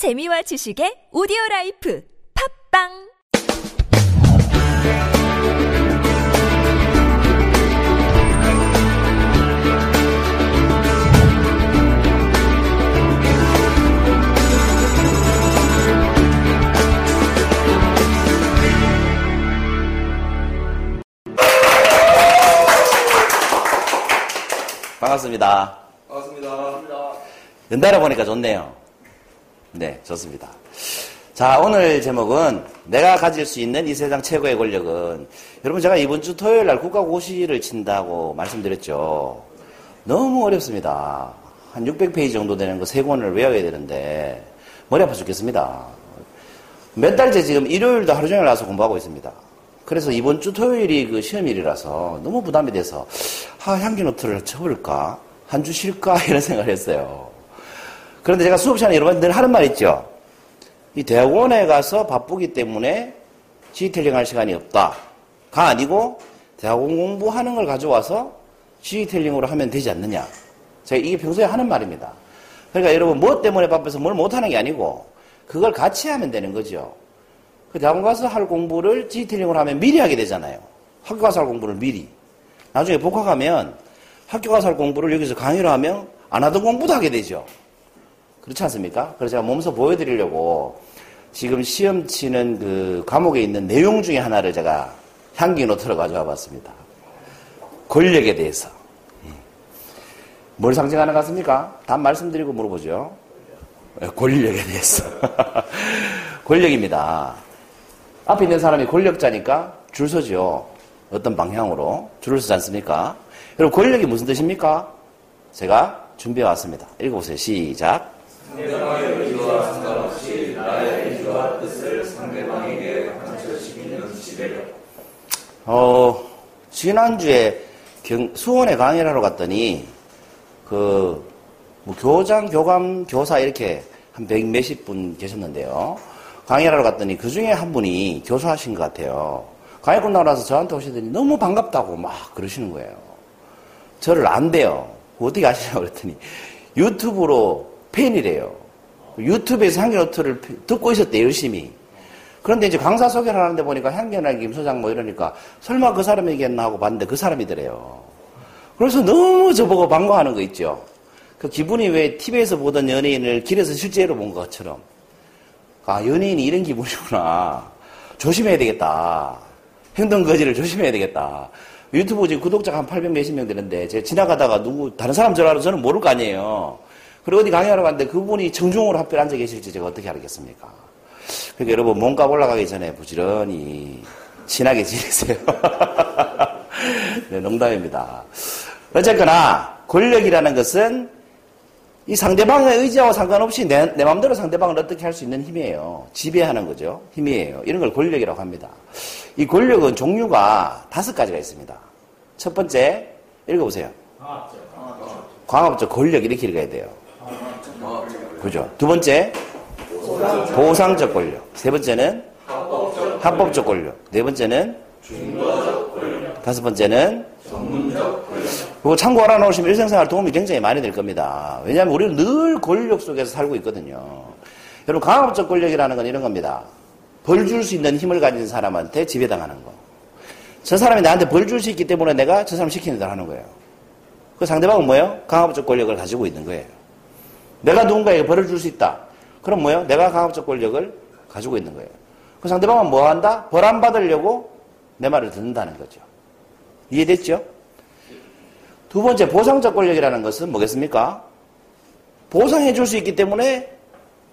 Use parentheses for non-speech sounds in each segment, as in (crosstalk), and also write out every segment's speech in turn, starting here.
재미와 지식의 오디오 라이프 팝빵 반갑습니다. 반갑습니다. 연달아 보니까 좋네요. 네, 좋습니다. 자, 오늘 제목은 내가 가질 수 있는 이 세상 최고의 권력은 여러분 제가 이번 주 토요일 날 국가고시를 친다고 말씀드렸죠. 너무 어렵습니다. 한 600페이지 정도 되는 거 세 권을 외워야 되는데 머리 아파 죽겠습니다. 몇 달째 지금 일요일도 하루 종일 나와서 공부하고 있습니다. 그래서 이번 주 토요일이 그 시험일이라서 너무 부담이 돼서 아, 향기 노트를 쳐볼까? 한 주 쉴까? (laughs) 이런 생각을 했어요. 그런데 제가 수업 시간에 여러분 늘 하는 말 있죠. 이 대학원에 가서 바쁘기 때문에 지휘텔링 할 시간이 없다. 가 아니고 대학원 공부하는 걸 가져와서 지휘텔링으로 하면 되지 않느냐. 제가 이게 평소에 하는 말입니다. 그러니까 여러분 뭐 때문에 바빠서 뭘 못하는 게 아니고 그걸 같이 하면 되는 거죠. 그 대학원 가서 할 공부를 지휘텔링으로 하면 미리 하게 되잖아요. 학교 가서 할 공부를 미리. 나중에 복학하면 학교 가서 할 공부를 여기서 강의로 하면 안 하던 공부도 하게 되죠. 그렇지 않습니까? 그래서 제가 몸소 보여드리려고 지금 시험 치는 그 과목에 있는 내용 중에 하나를 제가 향기 노트로 가져와 봤습니다. 권력에 대해서. 예. 뭘 상징하는 것 같습니까? 답 말씀드리고 물어보죠. 예, 권력에 대해서. (laughs) 권력입니다. 앞에 있는 사람이 권력자니까 줄 서죠. 어떤 방향으로 줄을 서지 않습니까? 여러분, 권력이 무슨 뜻입니까? 제가 준비해 왔습니다. 읽어보세요. 시작. 상대방의 의지와 상관없이 나의 의지와 뜻을 상대방에게 관철시키는 지배력. 어, 지난주에 경, 수원에 강의를 하러 갔더니, 그, 뭐 교장, 교감, 교사 이렇게 한 백 몇십 분 계셨는데요. 강의를 하러 갔더니 그 중에 한 분이 교수하신 것 같아요. 강의 끝나고 나서 저한테 오시더니 너무 반갑다고 막 그러시는 거예요. 저를 안 돼요. 어떻게 아시냐고 그랬더니 유튜브로 팬이래요. 유튜브에서 향기노트를 듣고 있었대, 열심히. 그런데 이제 강사 소개를 하는데 보니까 향기나 김 소장 뭐 이러니까 설마 그 사람이겠나 하고 봤는데 그 사람이더래요. 그래서 너무 저보고 반가워하는 거 있죠. 그 기분이 왜 TV에서 보던 연예인을 길에서 실제로 본 것처럼. 아, 연예인이 이런 기분이구나. 조심해야 되겠다. 행동 거지를 조심해야 되겠다. 유튜브 지금 구독자가 한 800 몇십 명 되는데, 제가 지나가다가 누구, 다른 사람 전화로 저는 모를 거 아니에요. 그리고 어디 강의하러 갔는데 그분이 정중으로 학교에 앉아 계실지 제가 어떻게 알겠습니까? 그러니까 여러분, 몸값 올라가기 전에 부지런히 친하게 지내세요. (laughs) 네, 농담입니다. 어쨌거나, 권력이라는 것은 이 상대방의 의지와 상관없이 내, 내 마음대로 상대방을 어떻게 할 수 있는 힘이에요. 지배하는 거죠. 힘이에요. 이런 걸 권력이라고 합니다. 이 권력은 종류가 다섯 가지가 있습니다. 첫 번째, 읽어보세요. 광합적 권력 이렇게 읽어야 돼요. 그죠? 두 번째, 보상적 권력. 세 번째는 합법적 권력. 네 번째는 다섯 번째는 그거 참고 알아놓으시면 일생생활 도움이 굉장히 많이 될 겁니다. 왜냐하면 우리는 늘 권력 속에서 살고 있거든요. 여러분, 강압적 권력이라는 건 이런 겁니다. 벌 줄 수 있는 힘을 가진 사람한테 지배당하는 거. 저 사람이 나한테 벌 줄 수 있기 때문에 내가 저 사람 시키는 대로 하는 거예요. 그 상대방은 뭐예요? 강압적 권력을 가지고 있는 거예요. 내가 누군가에게 벌을 줄 수 있다. 그럼 뭐예요? 내가 강압적 권력을 가지고 있는 거예요. 그 상대방은 뭐 한다? 벌 안 받으려고 내 말을 듣는다는 거죠. 이해됐죠? 두 번째, 보상적 권력이라는 것은 뭐겠습니까? 보상해 줄 수 있기 때문에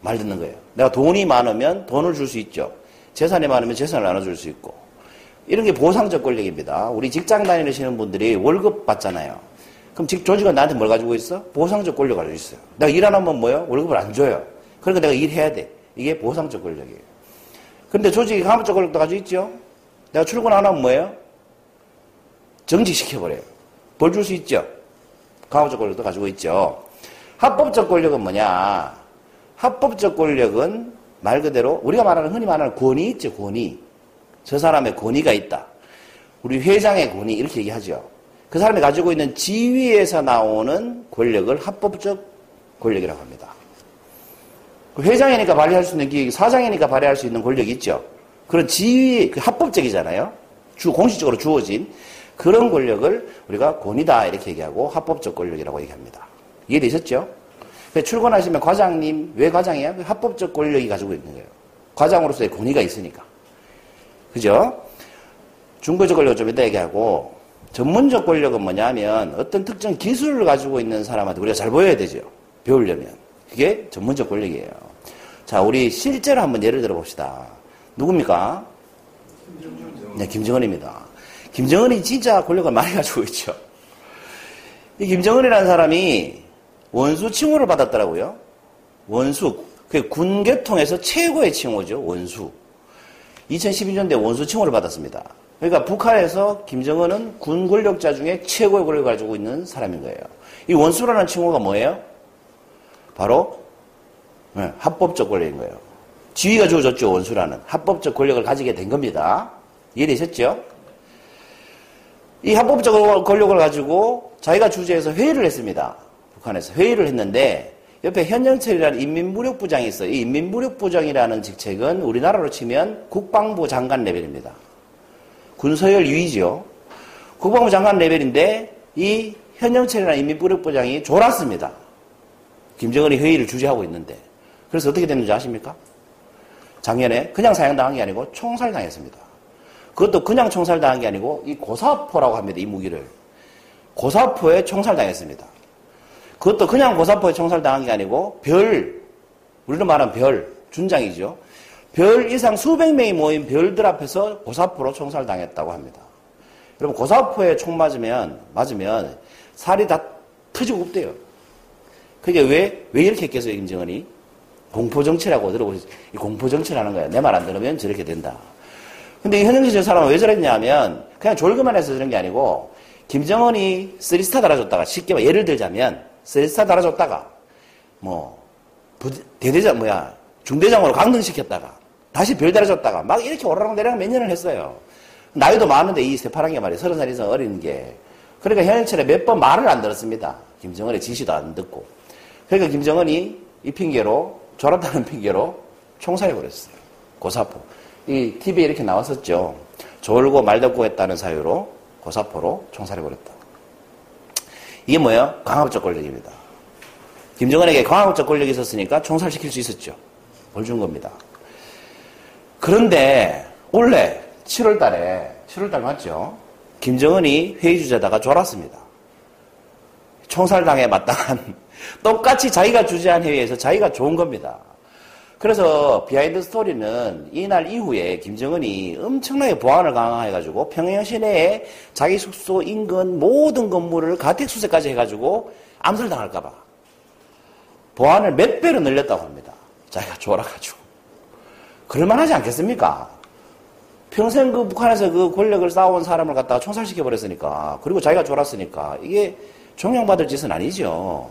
말 듣는 거예요. 내가 돈이 많으면 돈을 줄 수 있죠. 재산이 많으면 재산을 나눠줄 수 있고. 이런 게 보상적 권력입니다. 우리 직장 다니시는 분들이 월급 받잖아요. 그럼 직 조직은 나한테 뭘 가지고 있어? 보상적 권력을 가지고 있어요. 내가 일 안 하면 뭐예요? 월급을 안 줘요. 그러니까 내가 일해야 돼. 이게 보상적 권력이에요. 근데 조직이 강압적 권력도 가지고 있죠? 내가 출근 안 하면 뭐예요? 정직시켜버려요. 벌 줄 수 있죠? 강압적 권력도 가지고 있죠. 합법적 권력은 뭐냐? 합법적 권력은 말 그대로 우리가 말하는 흔히 말하는 권위 있죠, 권위. 저 사람의 권위가 있다. 우리 회장의 권위 이렇게 얘기하죠. 그 사람이 가지고 있는 지위에서 나오는 권력을 합법적 권력이라고 합니다. 그 회장이니까 발휘할 수 있는 기획, 사장이니까 발휘할 수 있는 권력이 있죠. 그런 지위, 그 합법적이잖아요. 주, 공식적으로 주어진 그런 권력을 우리가 권위다 이렇게 얘기하고 합법적 권력이라고 얘기합니다. 이해되셨죠? 출근하시면 과장님, 왜 과장이야? 그 합법적 권력이 가지고 있는 거예요. 과장으로서의 권위가 있으니까. 그죠? 중거적 권력을 좀 이따 얘기하고, 전문적 권력은 뭐냐면 어떤 특정 기술을 가지고 있는 사람한테 우리가 잘 보여야 되죠. 배우려면. 그게 전문적 권력이에요. 자, 우리 실제로 한번 예를 들어 봅시다. 누굽니까? 네, 김정은입니다. 김정은이 진짜 권력을 많이 가지고 있죠. 이 김정은이라는 사람이 원수 칭호를 받았더라고요. 원수. 그 군계통에서 최고의 칭호죠. 원수. 2012년도에 원수 칭호를 받았습니다. 그러니까 북한에서 김정은은 군 권력자 중에 최고의 권력을 가지고 있는 사람인 거예요. 이 원수라는 칭호가 뭐예요? 바로 네, 합법적 권력인 거예요. 지위가 주어졌죠. 원수라는 합법적 권력을 가지게 된 겁니다. 이해되셨죠? 이 합법적 권력을 가지고 자기가 주재해서 회의를 했습니다. 북한에서 회의를 했는데 옆에 현영철이라는 인민무력부장이 있어요. 이 인민무력부장이라는 직책은 우리나라로 치면 국방부 장관 레벨입니다. 군서열 유이지요. 국방부 장관 레벨인데 이 현영철이라는 인민무력부장이 졸았습니다. 김정은이 회의를 주재하고 있는데. 그래서 어떻게 됐는지 아십니까? 작년에 그냥 사형당한 게 아니고 총살당했습니다. 그것도 그냥 총살당한 게 아니고 이 고사포라고 합니다. 이 무기를. 고사포에 총살당했습니다. 그것도 그냥 고사포에 총살당한 게 아니고 별, 우리는 말하는 별, 준장이죠. 별 이상 수백 명이 모인 별들 앞에서 고사포로 총살당했다고 합니다. 여러분 고사포에 총 맞으면 맞으면 살이 다 터지고 없대요. 그게 왜, 왜 이렇게 했겠어요, 김정은이? 공포 정치라고 들어보셨죠? 이 공포 정치라는 거야. 내 말 안 들으면 저렇게 된다. 근데 이 현영철 저 사람은 왜 저랬냐면, 그냥 졸기만 해서 저런 게 아니고, 김정은이 three star 달아줬다가, 쉽게 말 예를 들자면, three star 달아줬다가, 뭐, 대대장, 뭐야, 중대장으로 강등시켰다가, 다시 별 달아줬다가, 막 이렇게 오르락 내리락 몇 년을 했어요. 나이도 많은데 이 새파란 게 말이에요. 서른 살 이상 어린 게. 그러니까 현영철에 몇 번 말을 안 들었습니다. 김정은의 지시도 안 듣고. 그러니까 김정은이 이 핑계로 졸았다는 핑계로 총살해버렸어요. 고사포. 이 TV에 이렇게 나왔었죠. 졸고 말듣고 했다는 사유로 고사포로 총살해버렸다. 이게 뭐예요? 광합적 권력입니다. 김정은에게 강압적 권력이 있었으니까 총살시킬 수 있었죠. 벌 준 겁니다. 그런데 원래 7월 달에, 7월 달 맞죠? 김정은이 회의 주재하다가 졸았습니다. 총살당해 마땅한 (laughs) 똑같이 자기가 주재한 회의에서 자기가 존 겁니다. 그래서 behind story는 이날 이후에 김정은이 엄청나게 보안을 강화해가지고 평양 시내에 자기 숙소 인근 모든 건물을 가택 수색까지 해가지고 암살 당할까봐 보안을 몇 배로 늘렸다고 합니다. 자기가 졸아가지고. 그럴만하지 않겠습니까? 평생 그 북한에서 그 권력을 쌓아온 사람을 갖다가 총살시켜 버렸으니까 그리고 자기가 졸았으니까 이게 종용받을 짓은 아니죠.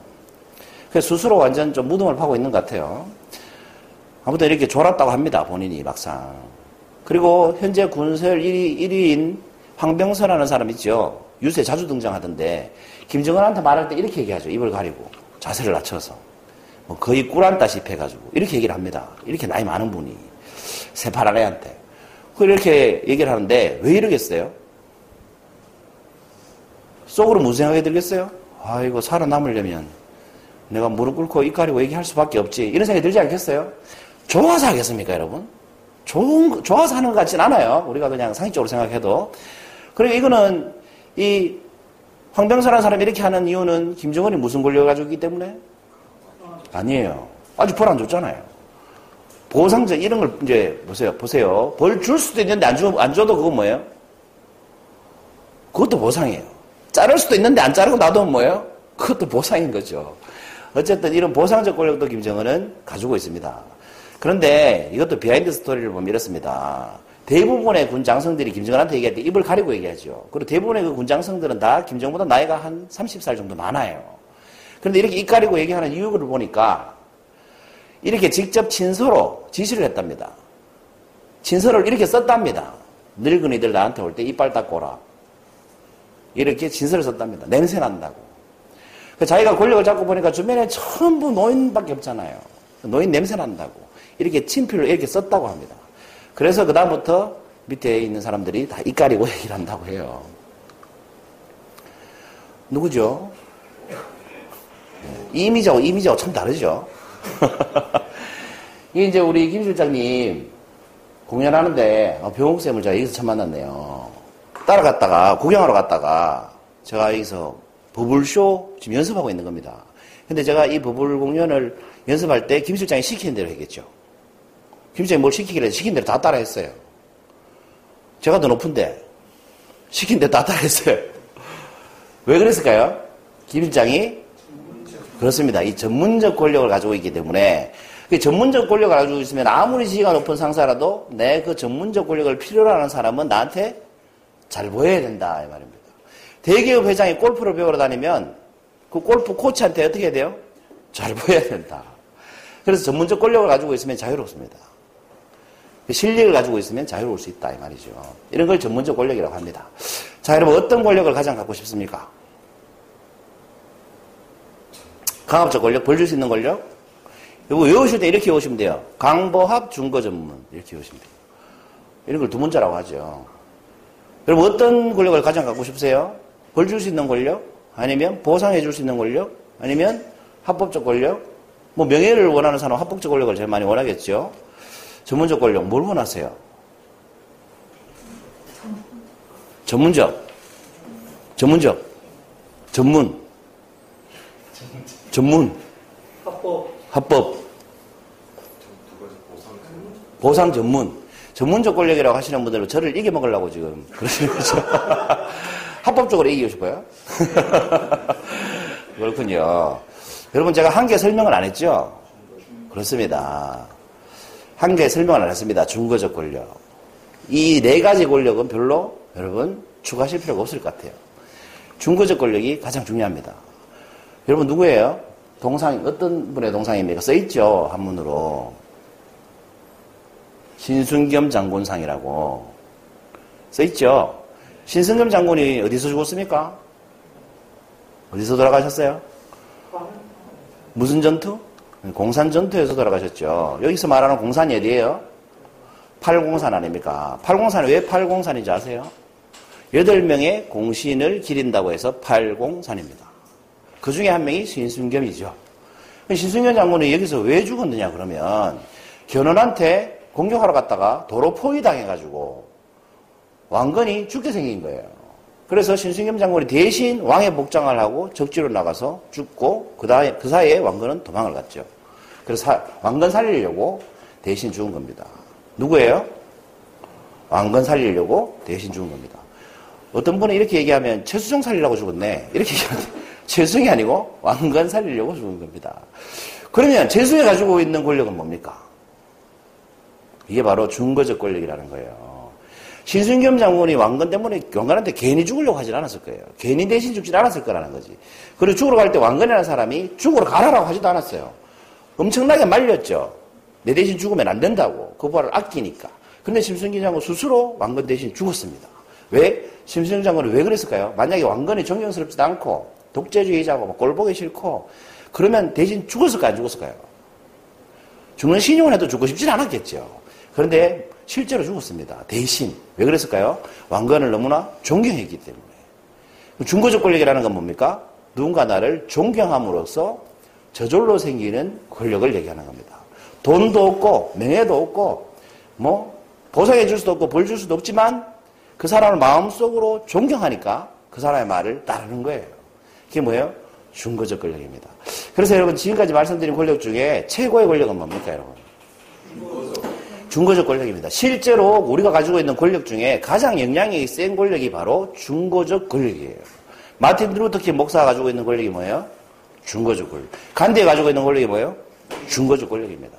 그래서 스스로 완전 좀 무덤을 파고 있는 것 같아요. 아무튼 이렇게 졸았다고 합니다. 본인이 막상. 그리고 현재 군설 1위, 1위인 황병서라는 사람 있죠. 유세 자주 등장하던데 김정은한테 말할 때 이렇게 얘기하죠. 입을 가리고 자세를 낮춰서 뭐 거의 꿀안다시피 해가지고 이렇게 얘기를 합니다. 이렇게 나이 많은 분이 새파란 애한테 그렇게 얘기를 하는데 왜 이러겠어요? 속으로 무슨 생각이 들겠어요? 아이고 살아남으려면 내가 무릎 꿇고 입 가리고 얘기할 수밖에 없지 이런 생각이 들지 않겠어요? 좋아서 하겠습니까 여러분? 좋은 좋아서 하는 것 같진 않아요. 우리가 그냥 상식적으로 생각해도 그러니까 이거는 이 황병서라는 사람이 이렇게 하는 이유는 김정은이 무슨 권력을 가지고 있기 때문에? 아니에요. 아주 벌 안 줬잖아요. 보상적 이런 걸 이제 보세요. 보세요. 벌 줄 수도 있는데 안, 주, 안 줘도 그건 뭐예요? 그것도 보상이에요. 자를 수도 있는데 안 자르고 놔두면 뭐예요? 그것도 보상인 거죠. 어쨌든 이런 보상적 권력도 김정은은 가지고 있습니다. 그런데 이것도 behind story를 보면 이렇습니다. 대부분의 군 장성들이 김정은한테 얘기할 때 입을 가리고 얘기하죠. 그리고 대부분의 그군 장성들은 다 김정은보다 나이가 한 30살 정도 많아요. 그런데 이렇게 입 가리고 얘기하는 이유를 보니까 이렇게 직접 친서로 지시를 했답니다. 친서를 이렇게 썼답니다. 늙은이들 나한테 올 때 이빨 닦고 오라. 이렇게 친서를 썼답니다. 냄새 난다고. 자기가 권력을 잡고 보니까 주변에 전부 노인밖에 없잖아요. 노인 냄새 난다고. 이렇게 친필로 이렇게 썼다고 합니다. 그래서 그다음부터 밑에 있는 사람들이 다 이까리고 (laughs) 얘기를 한다고 해요. 누구죠? 이미지하고 이미지하고 참 다르죠? (laughs) 이게 이제 우리 김 실장님 공연하는데 어, 병옥쌤을 제가 여기서 처음 만났네요. 따라갔다가 구경하러 갔다가 제가 여기서 버블쇼 지금 연습하고 있는 겁니다. 근데 제가 이 버블 공연을 연습할 때 김 실장이 시키는 대로 했겠죠. 김 실장이 뭘 시키길래 시킨 대로 다 따라 했어요. 제가 더 높은데 시킨 대로 다 따라 했어요. (laughs) 왜 그랬을까요? 김 실장이 그렇습니다. 이 전문적 권력을 가지고 있기 때문에 그 전문적 권력을 가지고 있으면 아무리 지위가 높은 상사라도 내 그 전문적 권력을 필요로 하는 사람은 나한테 잘 보여야 된다 이 말입니다. 대기업 회장이 골프를 배우러 다니면 그 골프 코치한테 어떻게 해야 돼요? 잘 보여야 된다. 그래서 전문적 권력을 가지고 있으면 자유롭습니다. 그 실력을 가지고 있으면 자유로울 수 있다 이 말이죠. 이런 걸 전문적 권력이라고 합니다. 자 여러분 어떤 권력을 가장 갖고 싶습니까? 강압적 권력, 벌줄 수 있는 권력? 이거 외우실 때 이렇게 외우시면 돼요. 강보합 중거 전문. 이렇게 외우시면 돼요. 이런 걸 두 문자라고 하죠. 여러분 어떤 권력을 가장 갖고 싶으세요? 벌줄 수 있는 권력? 아니면 보상해 줄 수 있는 권력? 아니면 합법적 권력? 뭐 명예를 원하는 사람은 합법적 권력을 제일 많이 원하겠죠. 전문적 권력 뭘 원하세요? 전문적. 전문적. 전문. 전문. 합법. 합법. 보상 전문. 전문적 권력이라고 하시는 분들은 저를 이겨먹으려고 지금 그러시는 거죠. (laughs) 합법적으로 이기고 싶어요? (laughs) 그렇군요. 여러분 제가 한 개 설명을 안 했죠? 그렇습니다. 한 개 설명을 안 했습니다. 중거적 권력. 이 네 가지 권력은 별로 여러분 추가하실 필요가 없을 것 같아요. 중거적 권력이 가장 중요합니다. 여러분 누구예요? 동상 어떤 분의 동상입니까? 써 있죠 한문으로 신순겸 장군상이라고 써 있죠. 신순겸 장군이 어디서 죽었습니까? 어디서 돌아가셨어요? 무슨 전투? 공산 전투에서 돌아가셨죠. 여기서 말하는 공산이 어디예요? 팔공산 아닙니까? 팔공산이 왜 팔공산인지 아세요? 여덟 명의 공신을 기린다고 해서 팔공산입니다. 그 중에 한 명이 신순겸이죠. 신순겸 장군이 여기서 왜 죽었느냐 그러면 견훤한테 공격하러 갔다가 도로 포위당해가지고 왕건이 죽게 생긴 거예요. 그래서 신순겸 장군이 대신 왕의 복장을 하고 적지로 나가서 죽고 그, 다에, 그 사이에 왕건은 도망을 갔죠. 그래서 사, 왕건 살리려고 대신 죽은 겁니다. 누구예요? 왕건 살리려고 대신 죽은 겁니다. 어떤 분은 이렇게 얘기하면 최수정 살리려고 죽었네. 이렇게 얘기하는데 최수정이 아니고 왕건 살리려고 죽은 겁니다. 그러면 재수에 가지고 있는 권력은 뭡니까? 이게 바로 중거적 권력이라는 거예요. 신순겸 장군이 왕건 때문에 왕건한테 괜히 죽으려고 하진 않았을 거예요. 괜히 대신 죽진 않았을 거라는 거지. 그리고 죽으러 갈 때 왕건이라는 사람이 죽으러 가라라고 하지도 않았어요. 엄청나게 말렸죠. 내 대신 죽으면 안 된다고. 그 부활을 아끼니까. 근데 심순기 장군 스스로 왕건 대신 죽었습니다. 왜? 심순기 장군은 왜 그랬을까요? 만약에 왕건이 존경스럽지도 않고 독재주의자고 꼴보기 싫고 그러면 대신 죽었을까요? 안 죽었을까요? 죽는 신용을 해도 죽고 싶진 않았겠죠. 그런데 실제로 죽었습니다. 대신. 왜 그랬을까요? 왕건을 너무나 존경했기 때문에. 중고적 권력이라는 건 뭡니까? 누군가 나를 존경함으로써 저절로 생기는 권력을 얘기하는 겁니다. 돈도 없고, 명예도 없고, 뭐, 보상해 줄 수도 없고, 벌 줄 수도 없지만, 그 사람을 마음속으로 존경하니까 그 사람의 말을 따르는 거예요. 그게 뭐예요? 중거적 권력입니다. 그래서 여러분, 지금까지 말씀드린 권력 중에 최고의 권력은 뭡니까, 여러분? 중고적 권력입니다. 실제로 우리가 가지고 있는 권력 중에 가장 영향력이 센 권력이 바로 중고적 권력이에요. 마틴 루터킹 목사가 가지고 있는 권력이 뭐예요? 중고적 권력. 간디가 가지고 있는 권력이 뭐예요? 중고적 권력입니다.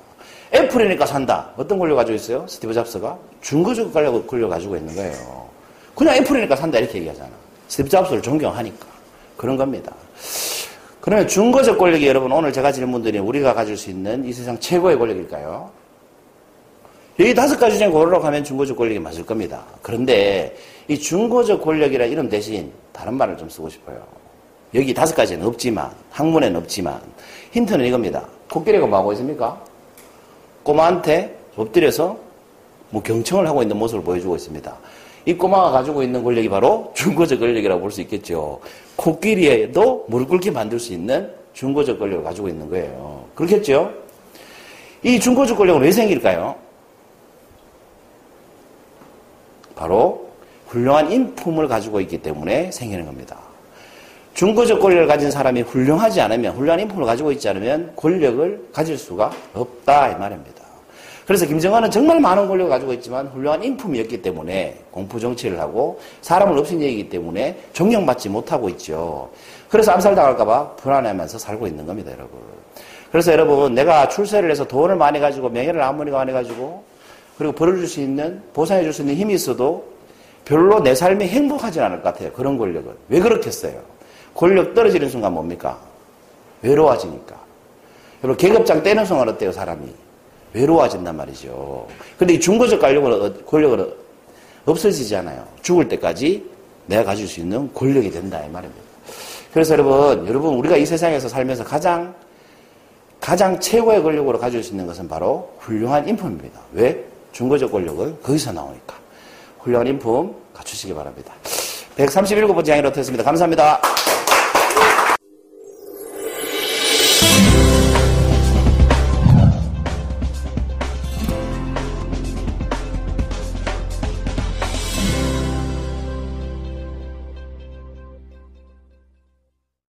애플이니까 산다. 어떤 권력 가지고 있어요? 스티브 잡스가? 중고적 권력, 권력 가지고 있는 거예요. 그냥 애플이니까 산다 이렇게 얘기하잖아. 스티브 잡스를 존경하니까. 그런 겁니다. 그러면 중고적 권력이 여러분 오늘 제가 질문드린 우리가 가질 수 있는 이 세상 최고의 권력일까요? 여기 다섯 가지 중에 고르라고 하면 중고적 권력이 맞을 겁니다. 그런데 이 중고적 권력이라 이름 대신 다른 말을 좀 쓰고 싶어요. 여기 다섯 가지는 없지만, 학문에는 없지만, 힌트는 이겁니다. 코끼리가 뭐하고 있습니까? 꼬마한테 엎드려서 뭐 경청을 하고 있는 모습을 보여주고 있습니다. 이 꼬마가 가지고 있는 권력이 바로 중고적 권력이라고 볼 수 있겠죠. 코끼리에도 무릎 꿇게 만들 수 있는 중고적 권력을 가지고 있는 거예요. 그렇겠죠? 이 중고적 권력은 왜 생길까요? 바로 훌륭한 인품을 가지고 있기 때문에 생기는 겁니다. 중고적 권력을 가진 사람이 훌륭하지 않으면, 훌륭한 인품을 가지고 있지 않으면 권력을 가질 수가 없다, 이 말입니다. 그래서 김정은은 정말 많은 권력을 가지고 있지만 훌륭한 인품이었기 때문에 공포 정치를 하고 사람을 없인 얘기이기 때문에 존경받지 못하고 있죠. 그래서 암살당할까봐 불안해하면서 살고 있는 겁니다, 여러분. 그래서 여러분, 내가 출세를 해서 돈을 많이 가지고 명예를 아무리 많이 가지고 그리고 벌어줄 수 있는, 보상해줄 수 있는 힘이 있어도 별로 내 삶이 행복하지 않을 것 같아요. 그런 권력은. 왜 그렇겠어요? 권력 떨어지는 순간 뭡니까? 외로워지니까. 여러분, 계급장 떼는 순간 어때요, 사람이? 외로워진단 말이죠. 근데 이 중고적 권력은, 권력은 없어지잖아요. 죽을 때까지 내가 가질 수 있는 권력이 된다, 이 말입니다. 그래서 여러분, 여러분, 우리가 이 세상에서 살면서 가장, 가장 최고의 권력으로 가질 수 있는 것은 바로 훌륭한 인품입니다. 왜? 중고적 권력은 거기서 나오니까. 훌륭한 인품 갖추시기 바랍니다. 137번째 양이 어떻습니다. 감사합니다.